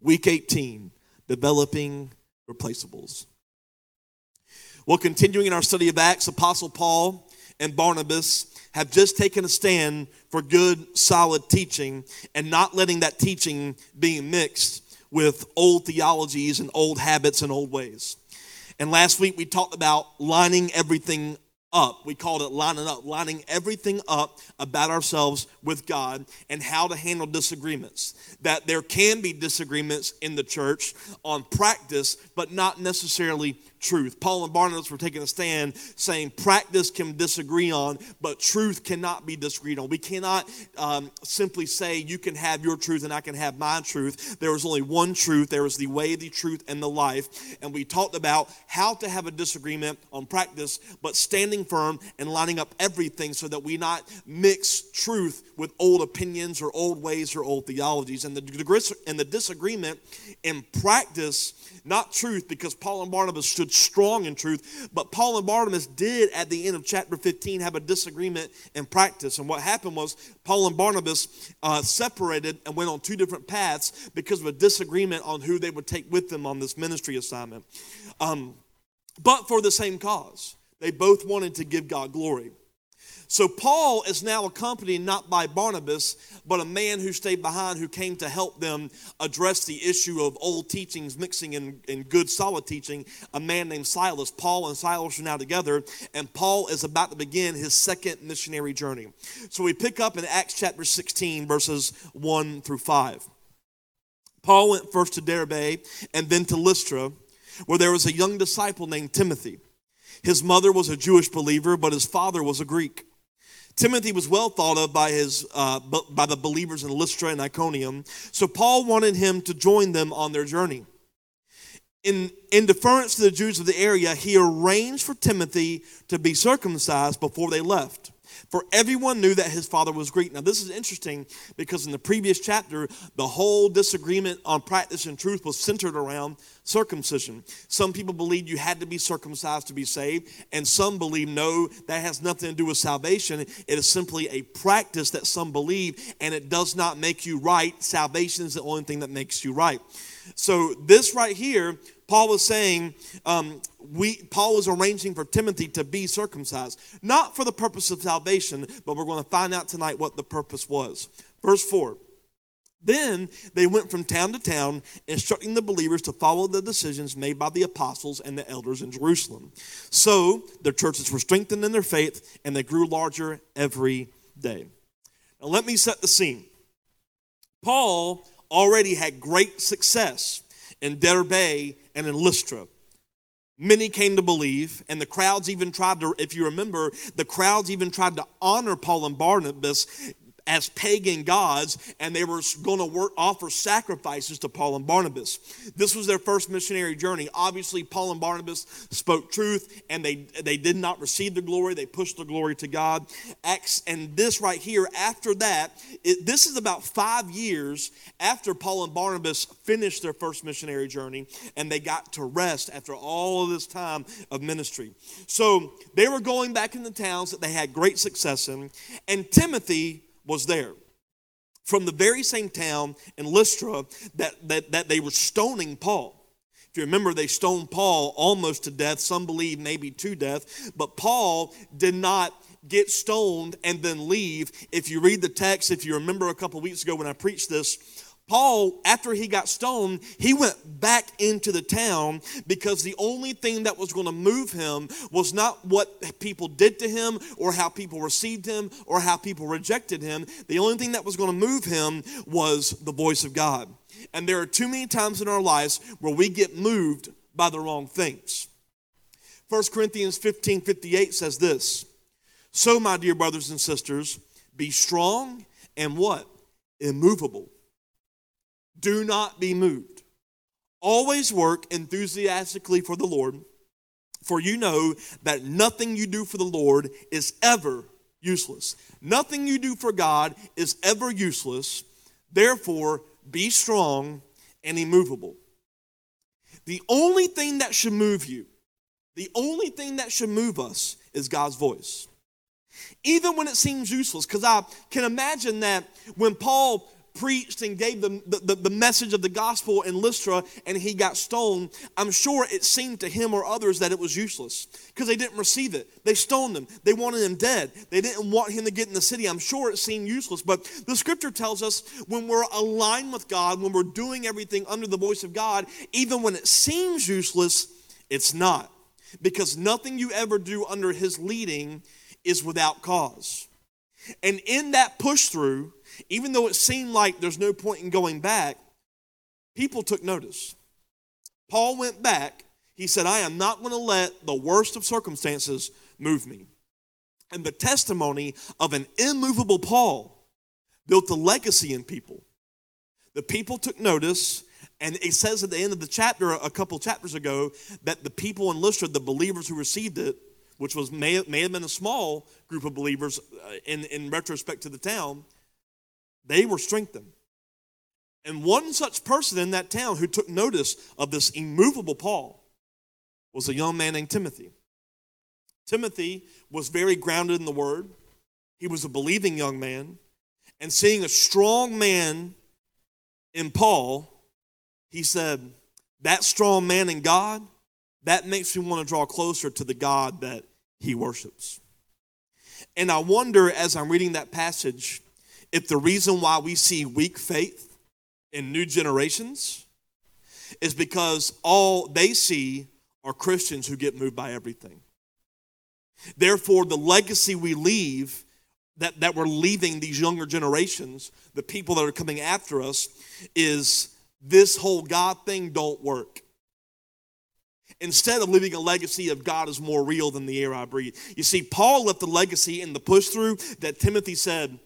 Week 18 Developing Replaceables. Well, continuing in our study of Acts, Apostle Paul and Barnabas have just taken a stand for good, solid teaching and not letting that teaching be mixed with old theologies and old habits and old ways. And last week we talked about lining everything up. We called it lining up, lining everything up about ourselves with God and how to handle disagreements. That there can be disagreements in the church on practice, but not necessarily truth. Paul and Barnabas were taking a stand saying practice can disagree on, but truth cannot be disagreed on. We cannot um, simply say you can have your truth and I can have my truth. There is only one truth. There is the way, the truth, and the life. And we talked about how to have a disagreement on practice, but standing firm and lining up everything so that we not mix truth with old opinions or old ways or old theologies. And the, and the disagreement in practice, not truth, because Paul and Barnabas stood strong in truth. But Paul and Barnabas did, at the end of chapter 15, have a disagreement in practice. And what happened was Paul and Barnabas uh, separated and went on two different paths because of a disagreement on who they would take with them on this ministry assignment. Um, but for the same cause. They both wanted to give God glory. So Paul is now accompanied not by Barnabas, but a man who stayed behind who came to help them address the issue of old teachings mixing in, in good solid teaching, a man named Silas. Paul and Silas are now together, and Paul is about to begin his second missionary journey. So we pick up in Acts chapter 16, verses 1 through 5. Paul went first to Derbe and then to Lystra, where there was a young disciple named Timothy. His mother was a Jewish believer, but his father was a Greek. Timothy was well thought of by, his, uh, by the believers in Lystra and Iconium, so Paul wanted him to join them on their journey. In, in deference to the Jews of the area, he arranged for Timothy to be circumcised before they left. For everyone knew that his father was Greek. Now, this is interesting because in the previous chapter, the whole disagreement on practice and truth was centered around circumcision. Some people believed you had to be circumcised to be saved, and some believe no, that has nothing to do with salvation. It is simply a practice that some believe, and it does not make you right. Salvation is the only thing that makes you right. So, this right here Paul was saying, um, we, Paul was arranging for Timothy to be circumcised, not for the purpose of salvation, but we're going to find out tonight what the purpose was. Verse 4 Then they went from town to town, instructing the believers to follow the decisions made by the apostles and the elders in Jerusalem. So their churches were strengthened in their faith, and they grew larger every day. Now, let me set the scene. Paul already had great success in Derbe and in Lystra. Many came to believe, and the crowds even tried to, if you remember, the crowds even tried to honor Paul and Barnabas as pagan gods, and they were going to work, offer sacrifices to Paul and Barnabas. This was their first missionary journey. Obviously, Paul and Barnabas spoke truth, and they they did not receive the glory. They pushed the glory to God. Acts, and this right here, after that, it, this is about five years after Paul and Barnabas finished their first missionary journey, and they got to rest after all of this time of ministry. So they were going back in the towns that they had great success in, and Timothy was there from the very same town in Lystra that, that, that they were stoning Paul. If you remember, they stoned Paul almost to death. Some believe maybe to death. But Paul did not get stoned and then leave. If you read the text, if you remember a couple weeks ago when I preached this, Paul, after he got stoned, he went back into the town because the only thing that was going to move him was not what people did to him or how people received him or how people rejected him. The only thing that was going to move him was the voice of God. And there are too many times in our lives where we get moved by the wrong things. 1 Corinthians 15 58 says this So, my dear brothers and sisters, be strong and what? Immovable do not be moved. Always work enthusiastically for the Lord, for you know that nothing you do for the Lord is ever useless. Nothing you do for God is ever useless. Therefore, be strong and immovable. The only thing that should move you, the only thing that should move us is God's voice. Even when it seems useless, because I can imagine that when Paul preached and gave the, the, the message of the gospel in Lystra and he got stoned, I'm sure it seemed to him or others that it was useless because they didn't receive it. They stoned him, they wanted him dead. They didn't want him to get in the city. I'm sure it seemed useless. But the scripture tells us when we're aligned with God, when we're doing everything under the voice of God, even when it seems useless, it's not. Because nothing you ever do under his leading is without cause. And in that push through, even though it seemed like there's no point in going back, people took notice. Paul went back. He said, I am not going to let the worst of circumstances move me. And the testimony of an immovable Paul built a legacy in people. The people took notice, and it says at the end of the chapter, a couple chapters ago, that the people in Lystra, the believers who received it, which was may, may have been a small group of believers uh, in, in retrospect to the town, they were strengthened. And one such person in that town who took notice of this immovable Paul was a young man named Timothy. Timothy was very grounded in the word. He was a believing young man. And seeing a strong man in Paul, he said, That strong man in God, that makes me want to draw closer to the God that he worships. And I wonder as I'm reading that passage if the reason why we see weak faith in new generations is because all they see are Christians who get moved by everything. Therefore, the legacy we leave, that, that we're leaving these younger generations, the people that are coming after us, is this whole God thing don't work instead of leaving a legacy of God is more real than the air I breathe. You see, Paul left the legacy in the push through that Timothy said,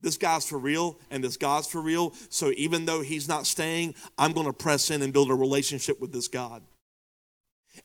this guy's for real and this God's for real. So even though he's not staying, I'm going to press in and build a relationship with this God.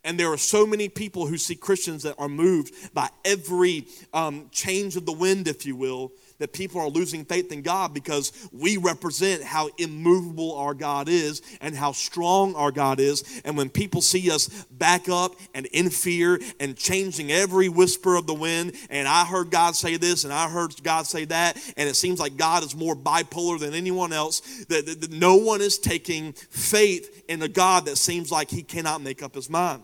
And there are so many people who see Christians that are moved by every um, change of the wind, if you will, that people are losing faith in God because we represent how immovable our God is and how strong our God is. And when people see us back up and in fear and changing every whisper of the wind, and I heard God say this and I heard God say that, and it seems like God is more bipolar than anyone else, that, that, that no one is taking faith in a God that seems like he cannot make up his mind.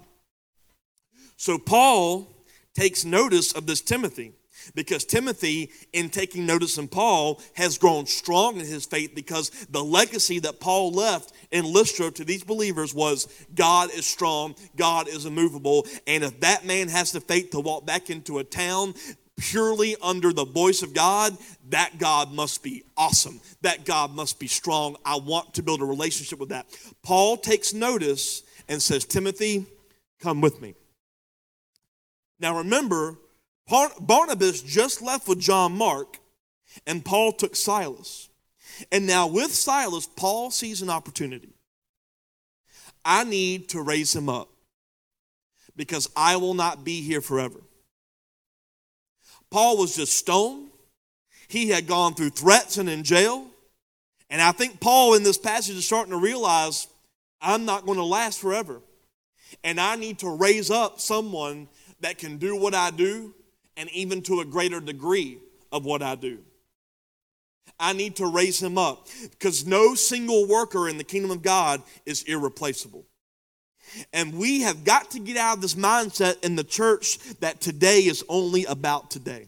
So Paul takes notice of this Timothy because Timothy, in taking notice in Paul, has grown strong in his faith because the legacy that Paul left in Lystra to these believers was God is strong, God is immovable. And if that man has the faith to walk back into a town purely under the voice of God, that God must be awesome. That God must be strong. I want to build a relationship with that. Paul takes notice and says, Timothy, come with me. Now remember, Barnabas just left with John Mark, and Paul took Silas. And now, with Silas, Paul sees an opportunity. I need to raise him up because I will not be here forever. Paul was just stoned. He had gone through threats and in jail. And I think Paul in this passage is starting to realize I'm not going to last forever. And I need to raise up someone that can do what I do and even to a greater degree of what I do. I need to raise him up because no single worker in the kingdom of God is irreplaceable. And we have got to get out of this mindset in the church that today is only about today.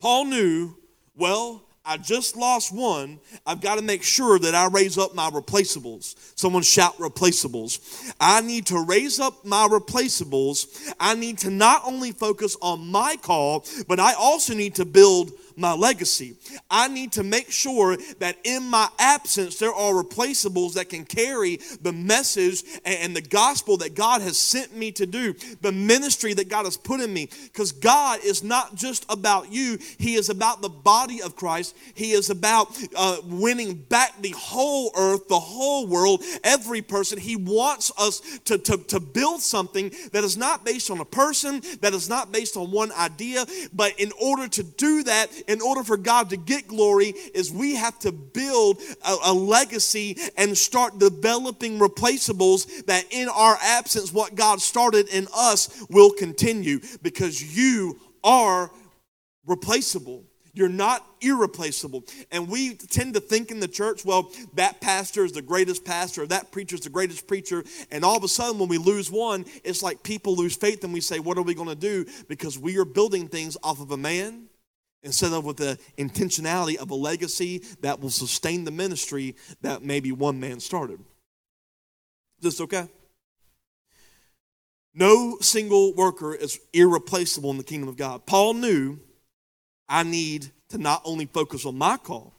Paul knew, well, I just lost one. I've got to make sure that I raise up my replaceables. Someone shout replaceables. I need to raise up my replaceables. I need to not only focus on my call, but I also need to build my legacy. I need to make sure that in my absence, there are replaceables that can carry the message and the gospel that God has sent me to do, the ministry that God has put in me. Because God is not just about you, He is about the body of Christ. He is about uh, winning back the whole earth, the whole world, every person. He wants us to, to, to build something that is not based on a person, that is not based on one idea, but in order to do that, in order for God to get glory is we have to build a, a legacy and start developing replaceables that in our absence, what God started in us will continue because you are replaceable. You're not irreplaceable. And we tend to think in the church, well, that pastor is the greatest pastor, that preacher is the greatest preacher. And all of a sudden, when we lose one, it's like people lose faith and we say, what are we going to do? Because we are building things off of a man instead of with the intentionality of a legacy that will sustain the ministry that maybe one man started. Is this okay? No single worker is irreplaceable in the kingdom of God. Paul knew I need to not only focus on my call,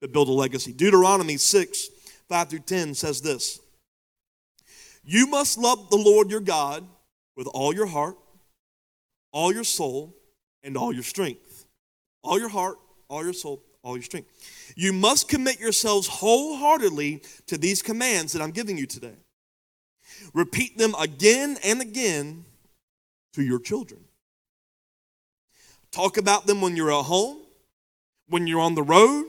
but build a legacy. Deuteronomy 6, 5 through 10 says this You must love the Lord your God with all your heart, all your soul, and all your strength. All your heart, all your soul, all your strength. You must commit yourselves wholeheartedly to these commands that I'm giving you today. Repeat them again and again to your children. Talk about them when you're at home, when you're on the road,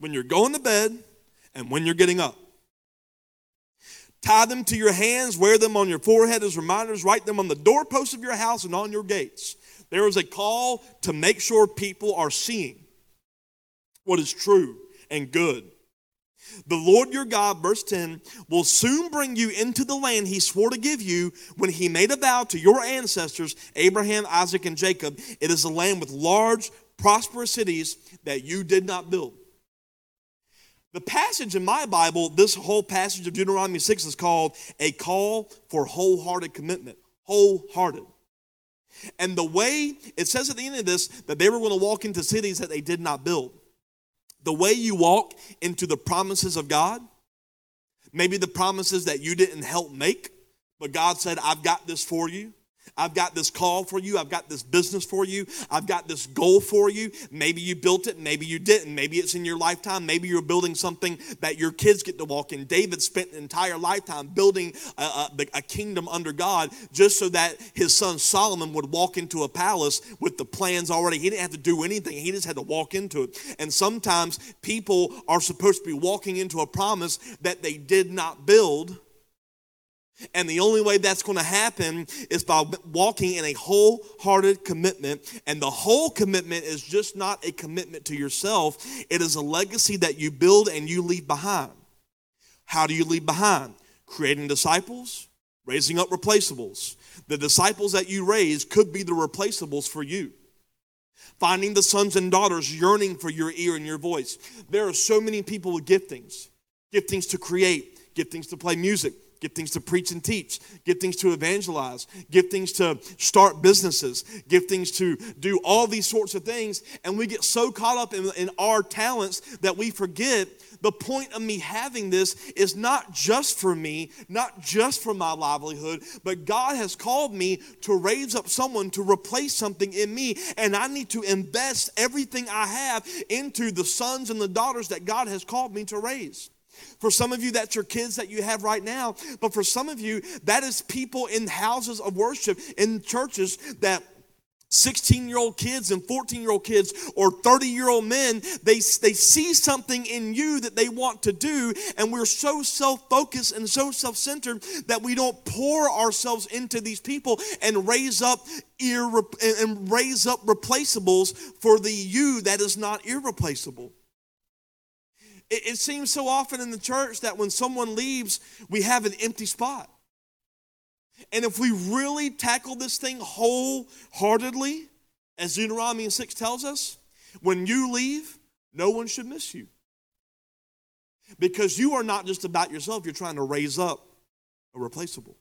when you're going to bed, and when you're getting up. Tie them to your hands, wear them on your forehead as reminders, write them on the doorposts of your house and on your gates. There is a call to make sure people are seeing what is true and good the Lord your God, verse 10, will soon bring you into the land he swore to give you when he made a vow to your ancestors, Abraham, Isaac, and Jacob. It is a land with large, prosperous cities that you did not build. The passage in my Bible, this whole passage of Deuteronomy 6 is called a call for wholehearted commitment. Wholehearted. And the way it says at the end of this that they were going to walk into cities that they did not build the way you walk into the promises of God, maybe the promises that you didn't help make, but God said, I've got this for you. I've got this call for you. I've got this business for you. I've got this goal for you. Maybe you built it, maybe you didn't. Maybe it's in your lifetime. Maybe you're building something that your kids get to walk in. David spent an entire lifetime building a, a, a kingdom under God just so that his son Solomon would walk into a palace with the plans already. He didn't have to do anything, he just had to walk into it. And sometimes people are supposed to be walking into a promise that they did not build and the only way that's going to happen is by walking in a wholehearted commitment. And the whole commitment is just not a commitment to yourself, it is a legacy that you build and you leave behind. How do you leave behind? Creating disciples, raising up replaceables. The disciples that you raise could be the replaceables for you. Finding the sons and daughters yearning for your ear and your voice. There are so many people with giftings giftings to create, giftings to play music, giftings to preach and teach, Get things to evangelize, Get things to start businesses, Get things to do all these sorts of things. And we get so caught up in, in our talents that we forget the point of me having this is not just for me, not just for my livelihood, but God has called me to raise up someone to replace something in me. And I need to invest everything I have into the sons and the daughters that God has called me to raise. For some of you, that's your kids that you have right now. But for some of you, that is people in houses of worship, in churches that 16 year old kids and 14 year old kids or 30 year old men, they, they see something in you that they want to do, and we're so self focused and so self centered that we don't pour ourselves into these people and raise up irre- and raise up replaceables for the you that is not irreplaceable. It, it seems so often in the church that when someone leaves, we have an empty spot. And if we really tackle this thing wholeheartedly, as Deuteronomy 6 tells us, when you leave, no one should miss you. Because you are not just about yourself, you're trying to raise up a replaceable.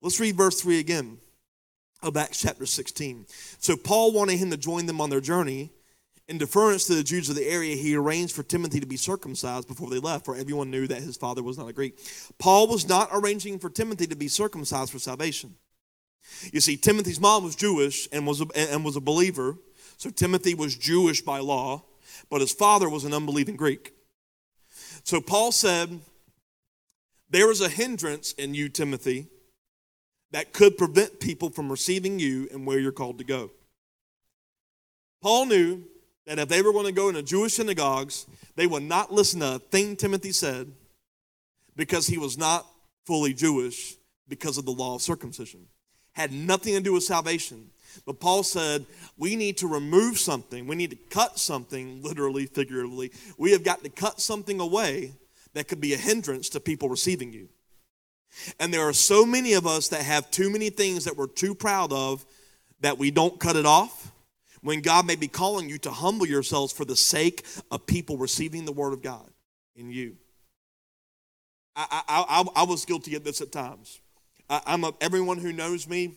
Let's read verse 3 again of Acts chapter 16. So Paul wanted him to join them on their journey in deference to the Jews of the area, he arranged for Timothy to be circumcised before they left, for everyone knew that his father was not a Greek. Paul was not arranging for Timothy to be circumcised for salvation. You see, Timothy's mom was Jewish and was a, and was a believer, so Timothy was Jewish by law, but his father was an unbelieving Greek. So Paul said, There is a hindrance in you, Timothy, that could prevent people from receiving you and where you're called to go. Paul knew that if they were going to go into Jewish synagogues, they would not listen to a thing Timothy said because he was not fully Jewish because of the law of circumcision. Had nothing to do with salvation. But Paul said, we need to remove something. We need to cut something, literally, figuratively. We have got to cut something away that could be a hindrance to people receiving you. And there are so many of us that have too many things that we're too proud of that we don't cut it off when God may be calling you to humble yourselves for the sake of people receiving the word of God in you. I, I, I, I was guilty of this at times. I, am a, everyone who knows me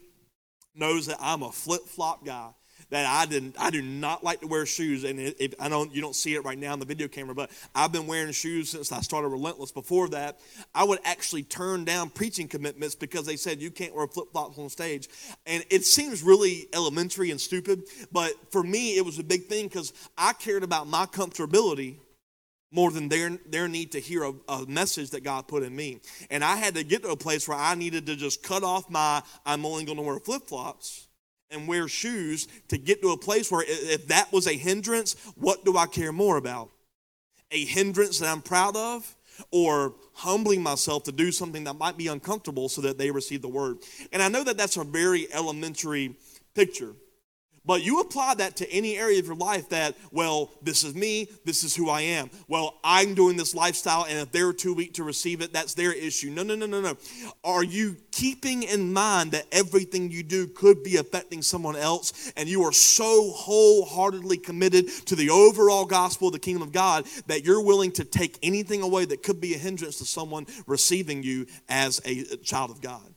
knows that I'm a flip flop guy. That I didn't, I do not like to wear shoes, and if, I don't, you don't see it right now in the video camera, but I've been wearing shoes since I started Relentless. Before that, I would actually turn down preaching commitments because they said you can't wear flip flops on stage, and it seems really elementary and stupid, but for me, it was a big thing because I cared about my comfortability more than their, their need to hear a, a, message that God put in me. And I had to get to a place where I needed to just cut off my, I'm only going to wear flip flops and wear shoes to get to a place where if that was a hindrance, what do I care more about? A hindrance that I'm proud of or humbling myself to do something that might be uncomfortable so that they receive the word. And I know that that's a very elementary picture. But you apply that to any area of your life that, well, this is me, this is who I am. Well, I'm doing this lifestyle, and if they're too weak to receive it, that's their issue. No, no, no, no, no. Are you keeping in mind that everything you do could be affecting someone else, and you are so wholeheartedly committed to the overall gospel of the kingdom of God that you're willing to take anything away that could be a hindrance to someone receiving you as a child of God,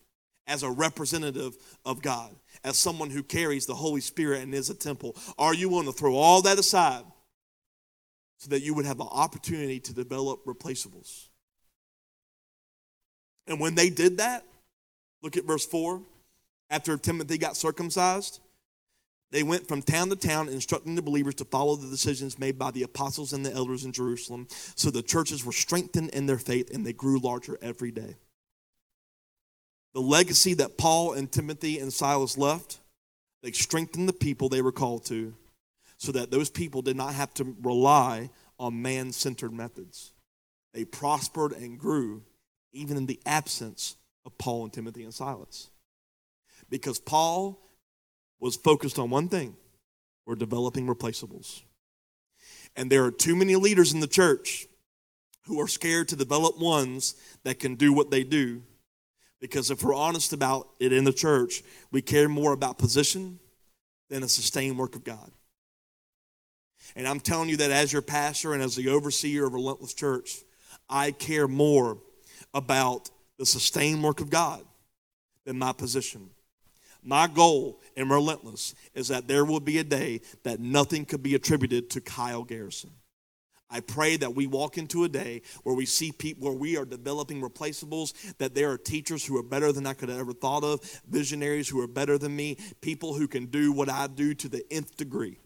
as a representative of God? As someone who carries the Holy Spirit and is a temple? Are you willing to throw all that aside so that you would have an opportunity to develop replaceables? And when they did that, look at verse 4. After Timothy got circumcised, they went from town to town instructing the believers to follow the decisions made by the apostles and the elders in Jerusalem. So the churches were strengthened in their faith and they grew larger every day the legacy that Paul and Timothy and Silas left, they strengthened the people they were called to so that those people did not have to rely on man centered methods. They prospered and grew even in the absence of Paul and Timothy and Silas. Because Paul was focused on one thing we're developing replaceables. And there are too many leaders in the church who are scared to develop ones that can do what they do because if we're honest about it in the church, we care more about position than a sustained work of God. And I'm telling you that as your pastor and as the overseer of Relentless Church, I care more about the sustained work of God than my position. My goal in Relentless is that there will be a day that nothing could be attributed to Kyle Garrison. I pray that we walk into a day where we see people, where we are developing replaceables, that there are teachers who are better than I could have ever thought of, visionaries who are better than me, people who can do what I do to the nth degree.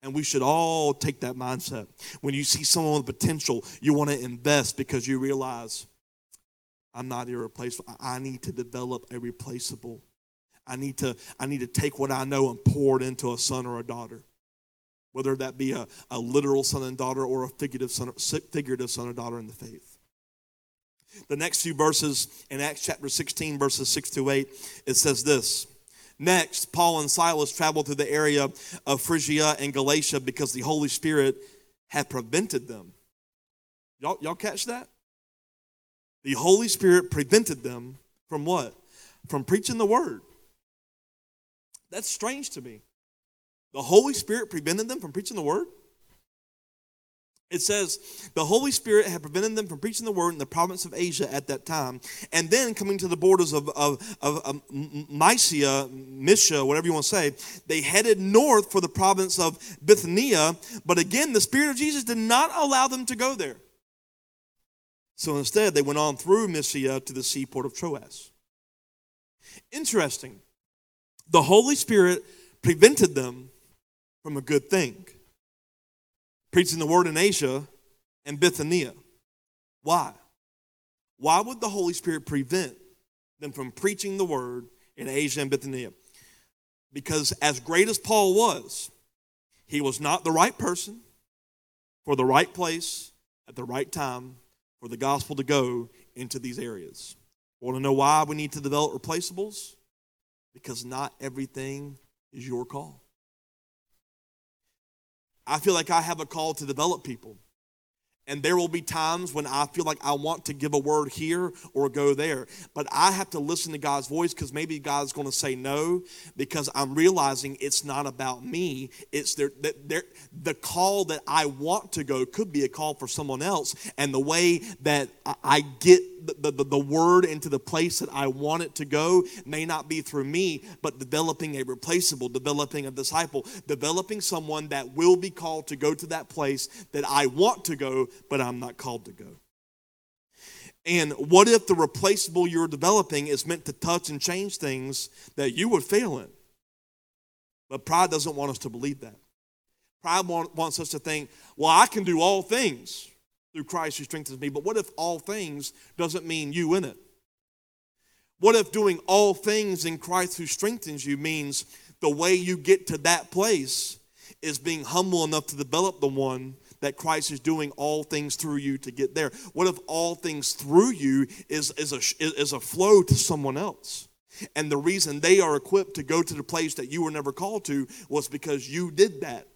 And we should all take that mindset. When you see someone with potential, you want to invest because you realize I'm not irreplaceable. I need to develop a replaceable. I need to, I need to take what I know and pour it into a son or a daughter whether that be a, a literal son and daughter or a figurative son, figurative son or daughter in the faith. The next few verses in Acts chapter 16, verses 6 to 8, it says this. Next, Paul and Silas traveled through the area of Phrygia and Galatia because the Holy Spirit had prevented them. Y'all, y'all catch that? The Holy Spirit prevented them from what? From preaching the word. That's strange to me. The Holy Spirit prevented them from preaching the word? It says the Holy Spirit had prevented them from preaching the word in the province of Asia at that time. And then coming to the borders of, of, of, of Mysia, Mysia, whatever you want to say, they headed north for the province of Bithynia. But again, the Spirit of Jesus did not allow them to go there. So instead, they went on through Mysia to the seaport of Troas. Interesting. The Holy Spirit prevented them from a good thing. Preaching the word in Asia and Bithynia. Why? Why would the Holy Spirit prevent them from preaching the word in Asia and Bithynia? Because as great as Paul was, he was not the right person for the right place at the right time for the gospel to go into these areas. Want to know why we need to develop replaceables? Because not everything is your call. I feel like I have a call to develop people. And there will be times when I feel like I want to give a word here or go there. But I have to listen to God's voice because maybe God's going to say no because I'm realizing it's not about me. It's the call that I want to go could be a call for someone else. And the way that I get the, the, the word into the place that I want it to go may not be through me, but developing a replaceable, developing a disciple, developing someone that will be called to go to that place that I want to go, but I'm not called to go. And what if the replaceable you're developing is meant to touch and change things that you would fail in? But pride doesn't want us to believe that. Pride wants us to think, well, I can do all things through Christ who strengthens me. But what if all things doesn't mean you in it? What if doing all things in Christ who strengthens you means the way you get to that place is being humble enough to develop the one that Christ is doing all things through you to get there? What if all things through you is, is, a, is a flow to someone else? And the reason they are equipped to go to the place that you were never called to was because you did that.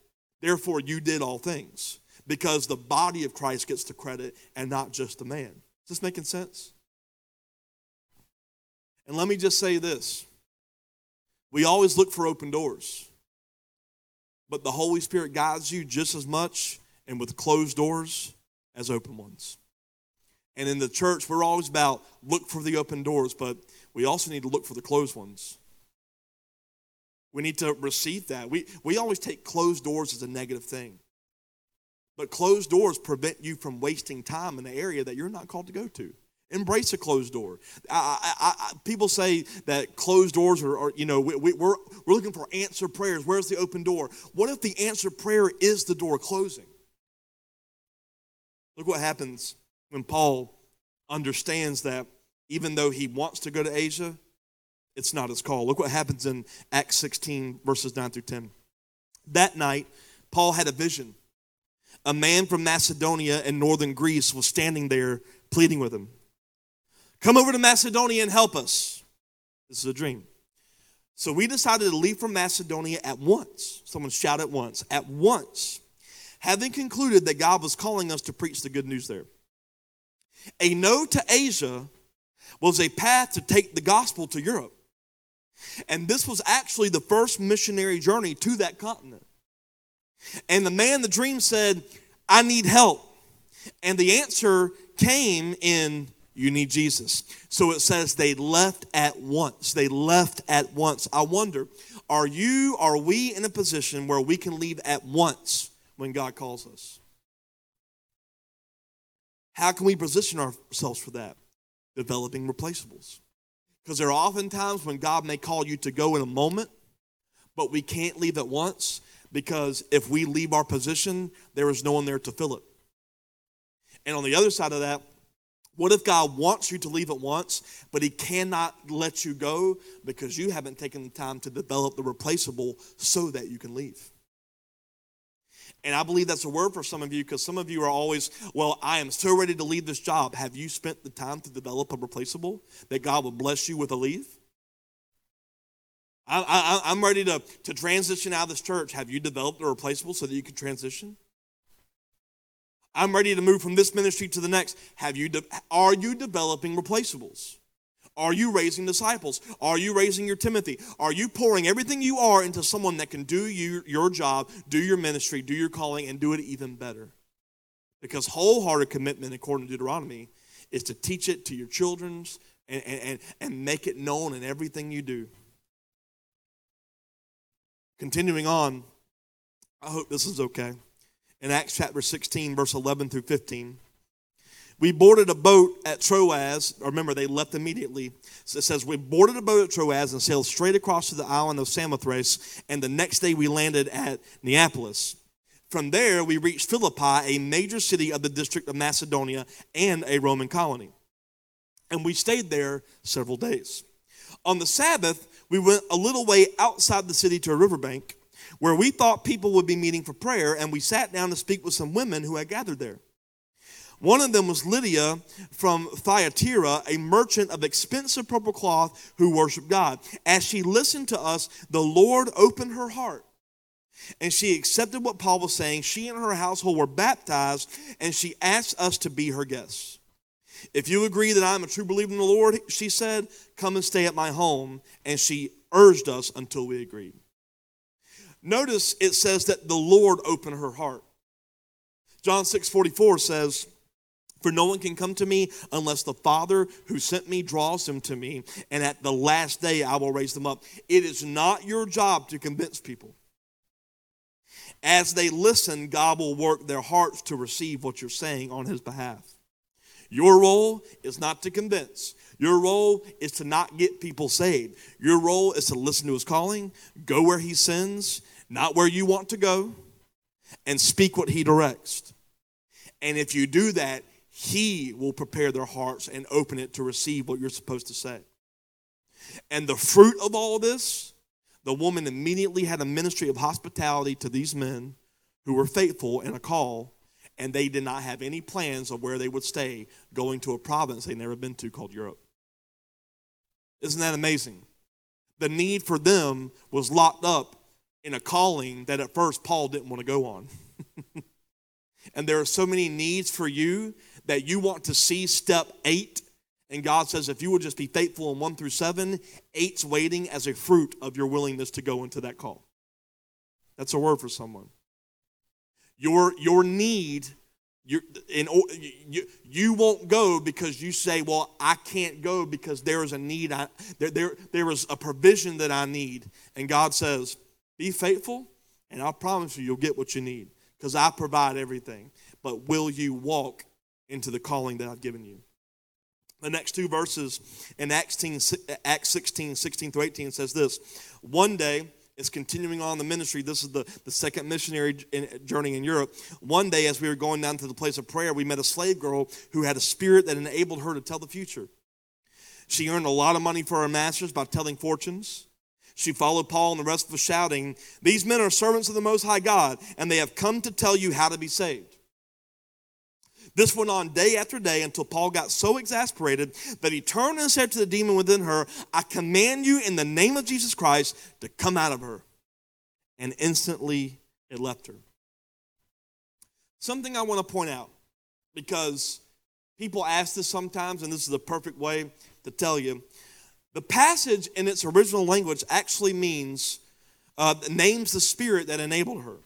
Therefore, you did all things because the body of Christ gets the credit and not just the man. Is this making sense? And let me just say this we always look for open doors, but the Holy Spirit guides you just as much and with closed doors as open ones. And in the church, we're always about look for the open doors, but we also need to look for the closed ones. We need to receive that. We, we always take closed doors as a negative thing. But closed doors prevent you from wasting time in an area that you're not called to go to. Embrace a closed door. I, I, I, people say that closed doors are, are you know, we, we, we're, we're looking for answer prayers. Where's the open door? What if the answer prayer is the door closing? Look what happens when Paul understands that even though he wants to go to Asia, it's not his call. Look what happens in Acts 16, verses 9 through 10. That night, Paul had a vision a man from Macedonia and northern Greece was standing there pleading with him. Come over to Macedonia and help us. This is a dream. So we decided to leave from Macedonia at once. Someone shout at once. At once. Having concluded that God was calling us to preach the good news there. A no to Asia was a path to take the gospel to Europe. And this was actually the first missionary journey to that continent. And the man the dream said, I need help. And the answer came in, You need Jesus. So it says they left at once. They left at once. I wonder, are you, are we in a position where we can leave at once when God calls us? How can we position ourselves for that? Developing replaceables. Because there are often times when God may call you to go in a moment, but we can't leave at once because if we leave our position, there is no one there to fill it. And on the other side of that, what if God wants you to leave at once, but He cannot let you go because you haven't taken the time to develop the replaceable so that you can leave? And I believe that's a word for some of you because some of you are always, well, I am so ready to leave this job. Have you spent the time to develop a replaceable that God will bless you with a leave? I, am ready to, to transition out of this church. Have you developed a replaceable so that you can transition? I'm ready to move from this ministry to the next. Have you de- are you developing replaceables? Are you raising disciples? Are you raising your Timothy? Are you pouring everything you are into someone that can do you, your job, do your ministry, do your calling, and do it even better? Because wholehearted commitment, according to Deuteronomy, is to teach it to your children and, and, and make it known in everything you do. Continuing on, I hope this is okay. In Acts chapter 16, verse 11 through 15, we boarded a boat at Troas. Remember, they left immediately. So it says, We boarded a boat at Troas and sailed straight across to the island of Samothrace, and the next day we landed at Neapolis. From there, we reached Philippi, a major city of the district of Macedonia and a Roman colony. And we stayed there several days. On the Sabbath, we went a little way outside the city to a riverbank where we thought people would be meeting for prayer, and we sat down to speak with some women who had gathered there. One of them was Lydia from Thyatira, a merchant of expensive purple cloth who worshiped God. As she listened to us, the Lord opened her heart. And she accepted what Paul was saying. She and her household were baptized, and she asked us to be her guests. If you agree that I'm a true believer in the Lord, she said, come and stay at my home. And she urged us until we agreed. Notice it says that the Lord opened her heart. John 6 44 says, For no one can come to me unless the Father who sent me draws them to me, and at the last day I will raise them up. It is not your job to convince people. As they listen, God will work their hearts to receive what you're saying on His behalf. Your role is not to convince. Your role is to not get people saved. Your role is to listen to his calling, go where he sends, not where you want to go, and speak what he directs. And if you do that, he will prepare their hearts and open it to receive what you're supposed to say. And the fruit of all this, the woman immediately had a ministry of hospitality to these men who were faithful in a call and they did not have any plans of where they would stay going to a province they'd never been to called Europe. Isn't that amazing? The need for them was locked up in a calling that at first Paul didn't want to go on. and there are so many needs for you that you want to see step eight. And God says, if you will just be faithful in one through seven, eight's waiting as a fruit of your willingness to go into that call. That's a word for someone. Your, your need, your, in, you, you won't go because you say, Well, I can't go because there is a need. I, there, there, there is a provision that I need. And God says, Be faithful, and I promise you, you'll get what you need because I provide everything. But will you walk into the calling that I've given you? The next two verses in Acts 16, Acts 16 16 through 18 says this One day, is continuing on the ministry. This is the, the second missionary journey in Europe. One day, as we were going down to the place of prayer, we met a slave girl who had a spirit that enabled her to tell the future. She earned a lot of money for her masters by telling fortunes. She followed Paul and the rest of us, shouting, These men are servants of the Most High God, and they have come to tell you how to be saved. This went on day after day until Paul got so exasperated that he turned and said to the demon within her, I command you in the name of Jesus Christ to come out of her. And instantly it left her. Something I want to point out because people ask this sometimes, and this is the perfect way to tell you. The passage in its original language actually means, uh, names the spirit that enabled her.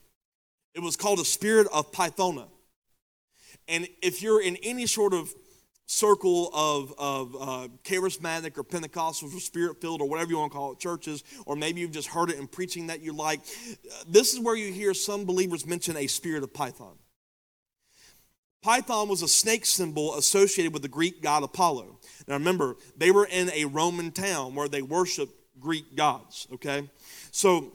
It was called a spirit of Pythona. And if you're in any sort of circle of, of uh, charismatic or Pentecostal or spirit filled or whatever you want to call it, churches, or maybe you've just heard it in preaching that you like, this is where you hear some believers mention a spirit of Python. Python was a snake symbol associated with the Greek god Apollo. Now remember, they were in a Roman town where they worshiped Greek gods, okay? So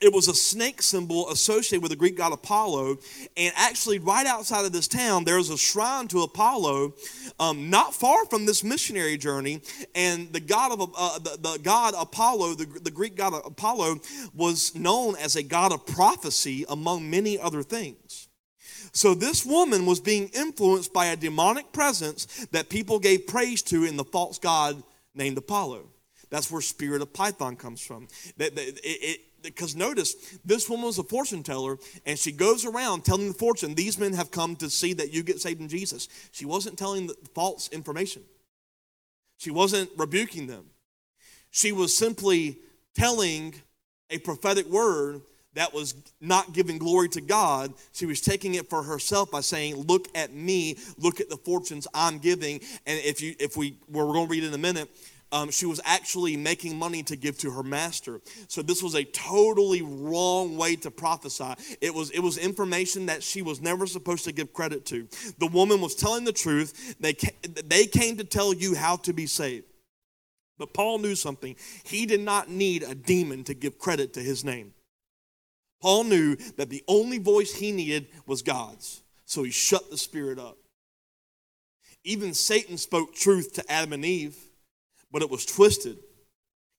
it was a snake symbol associated with the Greek god Apollo. And actually, right outside of this town, there's a shrine to Apollo, um, not far from this missionary journey. And the god of uh, the, the, god Apollo, the, the Greek god Apollo, was known as a god of prophecy among many other things. So this woman was being influenced by a demonic presence that people gave praise to in the false god named Apollo. That's where spirit of Python comes from. That, it, because notice, this woman was a fortune teller, and she goes around telling the fortune, these men have come to see that you get saved in Jesus. She wasn't telling false information, she wasn't rebuking them. She was simply telling a prophetic word that was not giving glory to God. She was taking it for herself by saying, "Look at me. Look at the fortunes I'm giving." And if you, if we, we're going to read in a minute um, she was actually making money to give to her master. So this was a totally wrong way to prophesy. It was, it was information that she was never supposed to give credit to. The woman was telling the truth. They, they came to tell you how to be saved. But Paul knew something. He did not need a demon to give credit to his name. Paul knew that the only voice he needed was God's. So he shut the spirit up. Even Satan spoke truth to Adam and Eve but it was twisted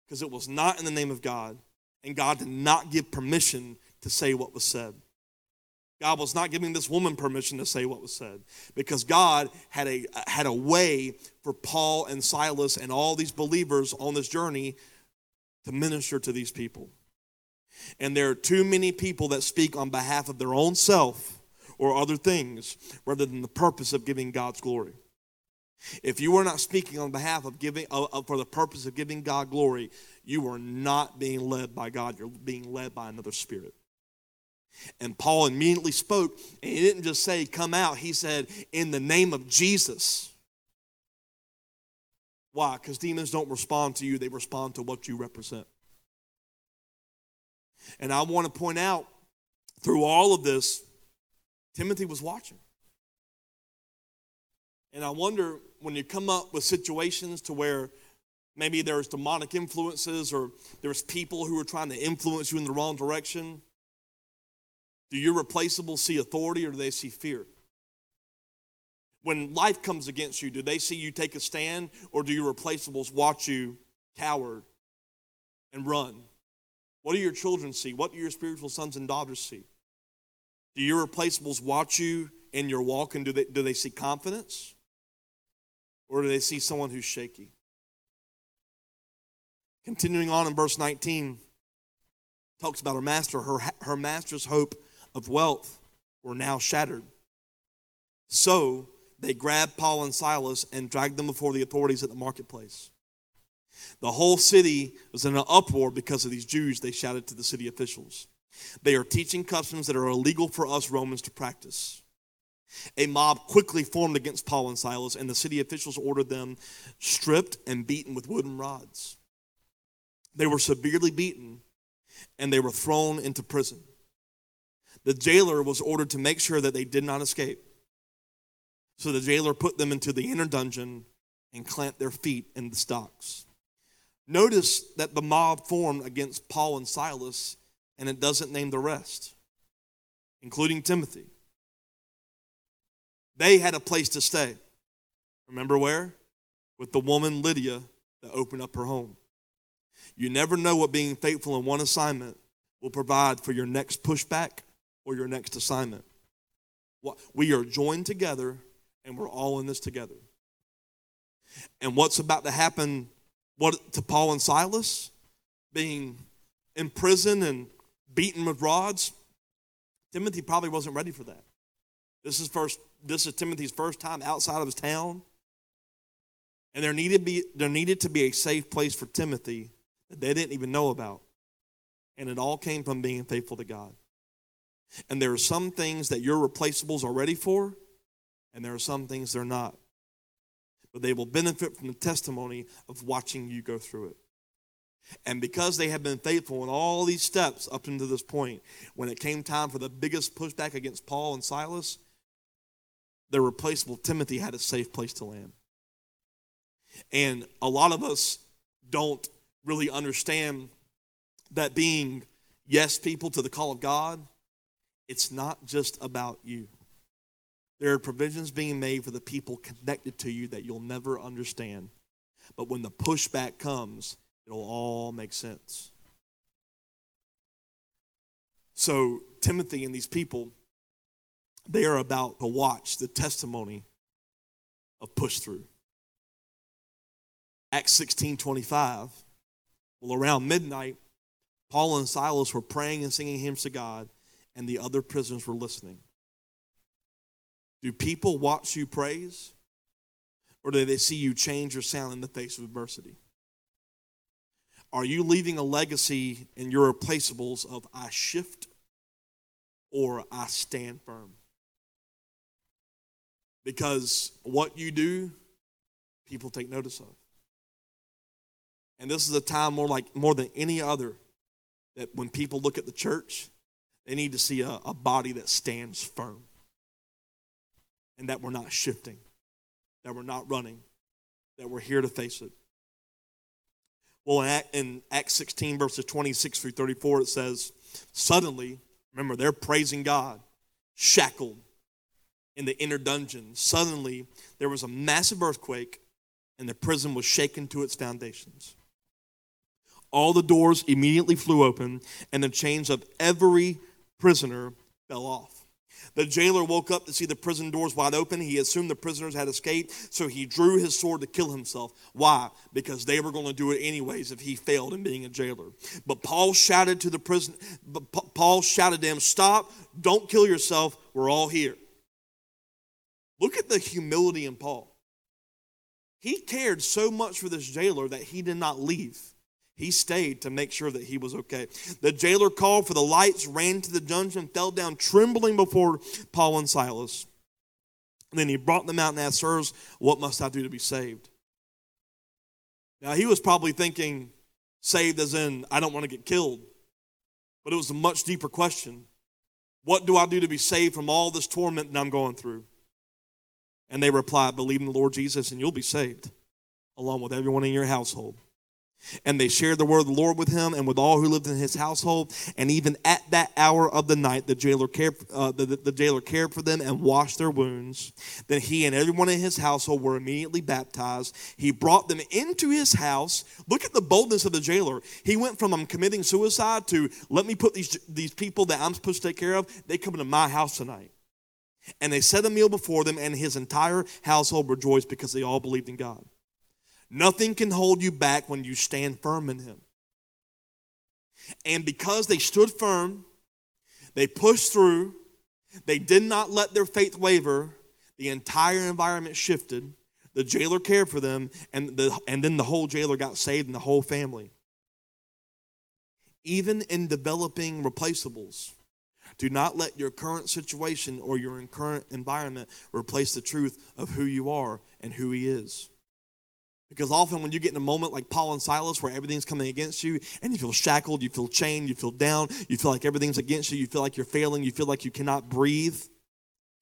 because it was not in the name of God, and God did not give permission to say what was said. God was not giving this woman permission to say what was said because God had a, had a way for Paul and Silas and all these believers on this journey to minister to these people. And there are too many people that speak on behalf of their own self or other things rather than the purpose of giving God's glory. If you are not speaking on behalf of giving for the purpose of giving God glory, you are not being led by God. You're being led by another spirit. And Paul immediately spoke, and he didn't just say, Come out. He said, In the name of Jesus. Why? Because demons don't respond to you, they respond to what you represent. And I want to point out through all of this, Timothy was watching. And I wonder when you come up with situations to where maybe there's demonic influences or there's people who are trying to influence you in the wrong direction, do your replaceable see authority or do they see fear? When life comes against you, do they see you take a stand or do your replaceables watch you cower and run? What do your children see? What do your spiritual sons and daughters see? Do your replaceables watch you in your walk and do they, do they see confidence? Or do they see someone who's shaky? Continuing on in verse 19, talks about her master. Her, her master's hope of wealth were now shattered. So they grabbed Paul and Silas and dragged them before the authorities at the marketplace. The whole city was in an uproar because of these Jews, they shouted to the city officials. They are teaching customs that are illegal for us Romans to practice. A mob quickly formed against Paul and Silas, and the city officials ordered them stripped and beaten with wooden rods. They were severely beaten, and they were thrown into prison. The jailer was ordered to make sure that they did not escape. So the jailer put them into the inner dungeon and clamped their feet in the stocks. Notice that the mob formed against Paul and Silas, and it doesn't name the rest, including Timothy. They had a place to stay. Remember where? With the woman Lydia that opened up her home. You never know what being faithful in one assignment will provide for your next pushback or your next assignment. We are joined together and we're all in this together. And what's about to happen what to Paul and Silas being in prison and beaten with rods? Timothy probably wasn't ready for that. This is first this is Timothy's first time outside of his town. And there needed, be, there needed to be a safe place for Timothy that they didn't even know about. And it all came from being faithful to God. And there are some things that your replaceables are ready for, and there are some things they're not. But they will benefit from the testimony of watching you go through it. And because they have been faithful in all these steps up until this point, when it came time for the biggest pushback against Paul and Silas, their replaceable Timothy had a safe place to land. And a lot of us don't really understand that being yes people to the call of God, it's not just about you. There are provisions being made for the people connected to you that you'll never understand. But when the pushback comes, it'll all make sense. So, Timothy and these people, they are about to watch the testimony of push through. Acts 16 25. Well, around midnight, Paul and Silas were praying and singing hymns to God, and the other prisoners were listening. Do people watch you praise? Or do they see you change your sound in the face of adversity? Are you leaving a legacy in your replaceables of I shift or I stand firm? Because what you do, people take notice of. And this is a time more like more than any other that when people look at the church, they need to see a, a body that stands firm and that we're not shifting, that we're not running, that we're here to face it. Well, in, in Acts 16, verses 26 through 34, it says, Suddenly, remember, they're praising God, shackled in the inner dungeon. Suddenly, there was a massive earthquake, and the prison was shaken to its foundations. All the doors immediately flew open, and the chains of every prisoner fell off. The jailer woke up to see the prison doors wide open. He assumed the prisoners had escaped, so he drew his sword to kill himself. Why? Because they were going to do it anyways if he failed in being a jailer. But Paul shouted to the prison. Paul shouted to him, "Stop! Don't kill yourself. We're all here." Look at the humility in Paul. He cared so much for this jailer that he did not leave. He stayed to make sure that he was okay. The jailer called for the lights, ran to the dungeon, fell down trembling before Paul and Silas. And then he brought them out and asked, Sirs, what must I do to be saved? Now, he was probably thinking, saved as in, I don't want to get killed. But it was a much deeper question. What do I do to be saved from all this torment that I'm going through? And they replied, Believe in the Lord Jesus, and you'll be saved, along with everyone in your household. And they shared the word of the Lord with him and with all who lived in his household. And even at that hour of the night, the jailer cared, uh, the, the jailer cared for them and washed their wounds. Then he and everyone in his household were immediately baptized. He brought them into his house. Look at the boldness of the jailer. He went from I'm committing suicide to let me put these, these people that I'm supposed to take care of, they come into my house tonight. And they set a meal before them, and his entire household rejoiced because they all believed in God. Nothing can hold you back when you stand firm in Him. And because they stood firm, they pushed through, they did not let their faith waver, the entire environment shifted. The jailer cared for them, and, the, and then the whole jailer got saved and the whole family. Even in developing replaceables, do not let your current situation or your current environment replace the truth of who you are and who He is. Because often when you get in a moment like Paul and Silas where everything's coming against you and you feel shackled, you feel chained, you feel down, you feel like everything's against you, you feel like you're failing, you feel like you cannot breathe,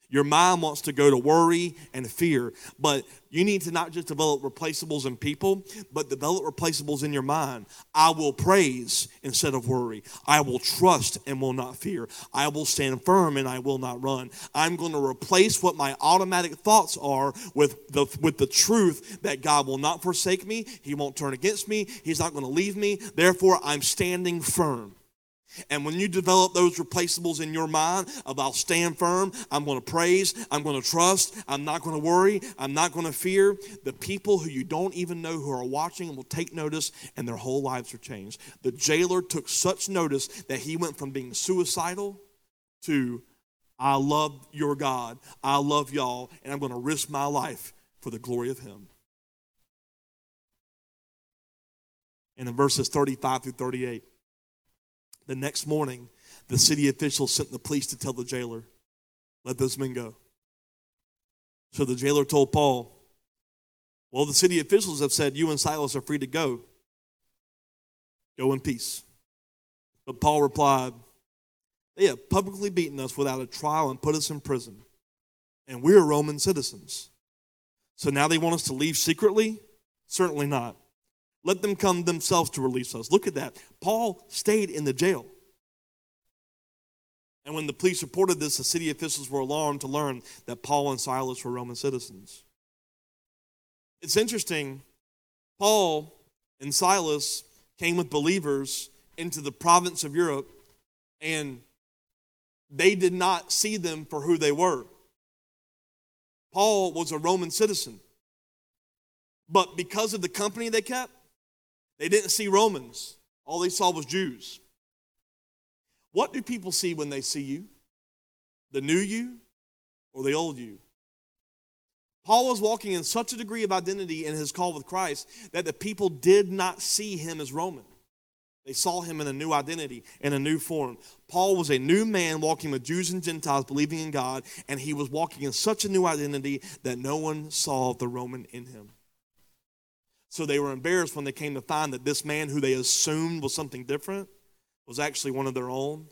your mind wants to go to worry and fear, but you need to not just develop replaceables in people, but develop replaceables in your mind. I will praise instead of worry. I will trust and will not fear. I will stand firm and I will not run. I'm going to replace what my automatic thoughts are with the, with the truth that God will not forsake me. He won't turn against me. He's not going to leave me. Therefore, I'm standing firm. And when you develop those replaceables in your mind of I'll stand firm, I'm going to praise, I'm going to trust, I'm not going to worry, I'm not going to fear, the people who you don't even know who are watching will take notice and their whole lives are changed. The jailer took such notice that he went from being suicidal to I love your God, I love y'all, and I'm going to risk my life for the glory of Him. And in verses 35 through 38, the next morning, the city officials sent the police to tell the jailer, let those men go. So the jailer told Paul, Well, the city officials have said you and Silas are free to go. Go in peace. But Paul replied, They have publicly beaten us without a trial and put us in prison. And we're Roman citizens. So now they want us to leave secretly? Certainly not. Let them come themselves to release us. Look at that. Paul stayed in the jail. And when the police reported this, the city officials were alarmed to learn that Paul and Silas were Roman citizens. It's interesting, Paul and Silas came with believers into the province of Europe, and they did not see them for who they were. Paul was a Roman citizen, but because of the company they kept, they didn't see Romans, all they saw was Jews. What do people see when they see you? The new you or the old you? Paul was walking in such a degree of identity in his call with Christ that the people did not see him as Roman. They saw him in a new identity, in a new form. Paul was a new man walking with Jews and Gentiles, believing in God, and he was walking in such a new identity that no one saw the Roman in him. So they were embarrassed when they came to find that this man who they assumed was something different was actually one of their own,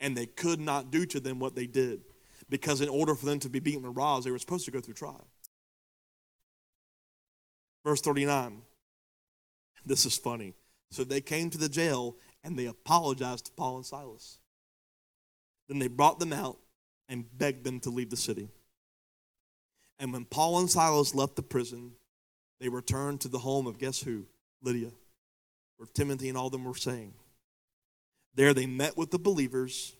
and they could not do to them what they did. Because in order for them to be beaten with rods, they were supposed to go through trial. Verse 39. This is funny. So they came to the jail and they apologized to Paul and Silas. Then they brought them out and begged them to leave the city. And when Paul and Silas left the prison, they returned to the home of guess who? Lydia, where Timothy and all them were staying. There they met with the believers.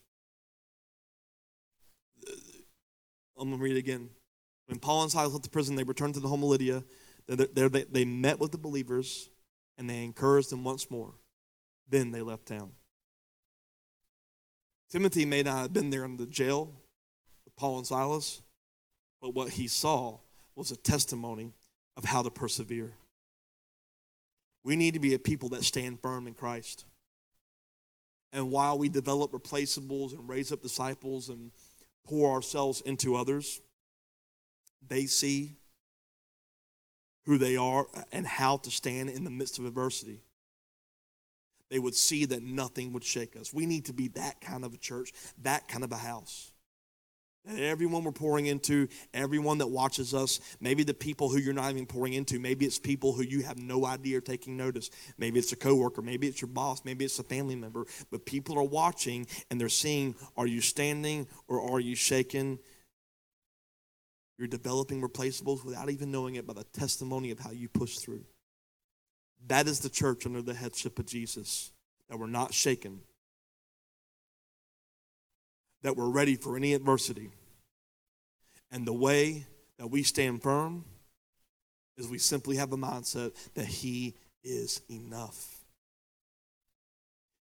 I'm going to read it again. When Paul and Silas left the prison, they returned to the home of Lydia. There they met with the believers and they encouraged them once more. Then they left town. Timothy may not have been there in the jail with Paul and Silas, but what he saw was a testimony of how to persevere. We need to be a people that stand firm in Christ. And while we develop replaceables and raise up disciples and pour ourselves into others, they see who they are and how to stand in the midst of adversity. They would see that nothing would shake us. We need to be that kind of a church, that kind of a house. Everyone we're pouring into, everyone that watches us, maybe the people who you're not even pouring into, maybe it's people who you have no idea are taking notice. Maybe it's a coworker, maybe it's your boss, maybe it's a family member, but people are watching and they're seeing are you standing or are you shaking? You're developing replaceables without even knowing it by the testimony of how you push through. That is the church under the headship of Jesus, that we're not shaken, that we're ready for any adversity. And the way that we stand firm is we simply have a mindset that He is enough.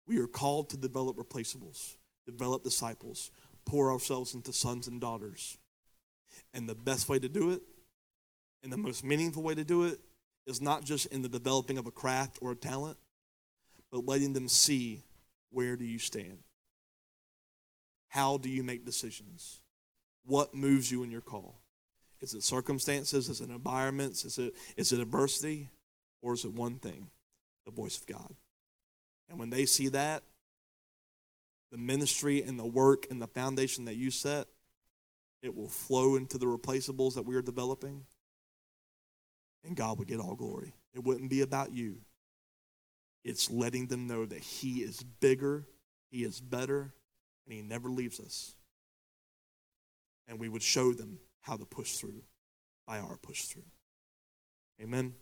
We are called to develop replaceables, develop disciples, pour ourselves into sons and daughters. And the best way to do it, and the most meaningful way to do it, is not just in the developing of a craft or a talent, but letting them see where do you stand. How do you make decisions? What moves you in your call? Is it circumstances? Is it environments? Is it, is it adversity? Or is it one thing? The voice of God. And when they see that, the ministry and the work and the foundation that you set, it will flow into the replaceables that we are developing. And God would get all glory. It wouldn't be about you. It's letting them know that He is bigger, He is better, and He never leaves us. And we would show them how to push through by our push through. Amen.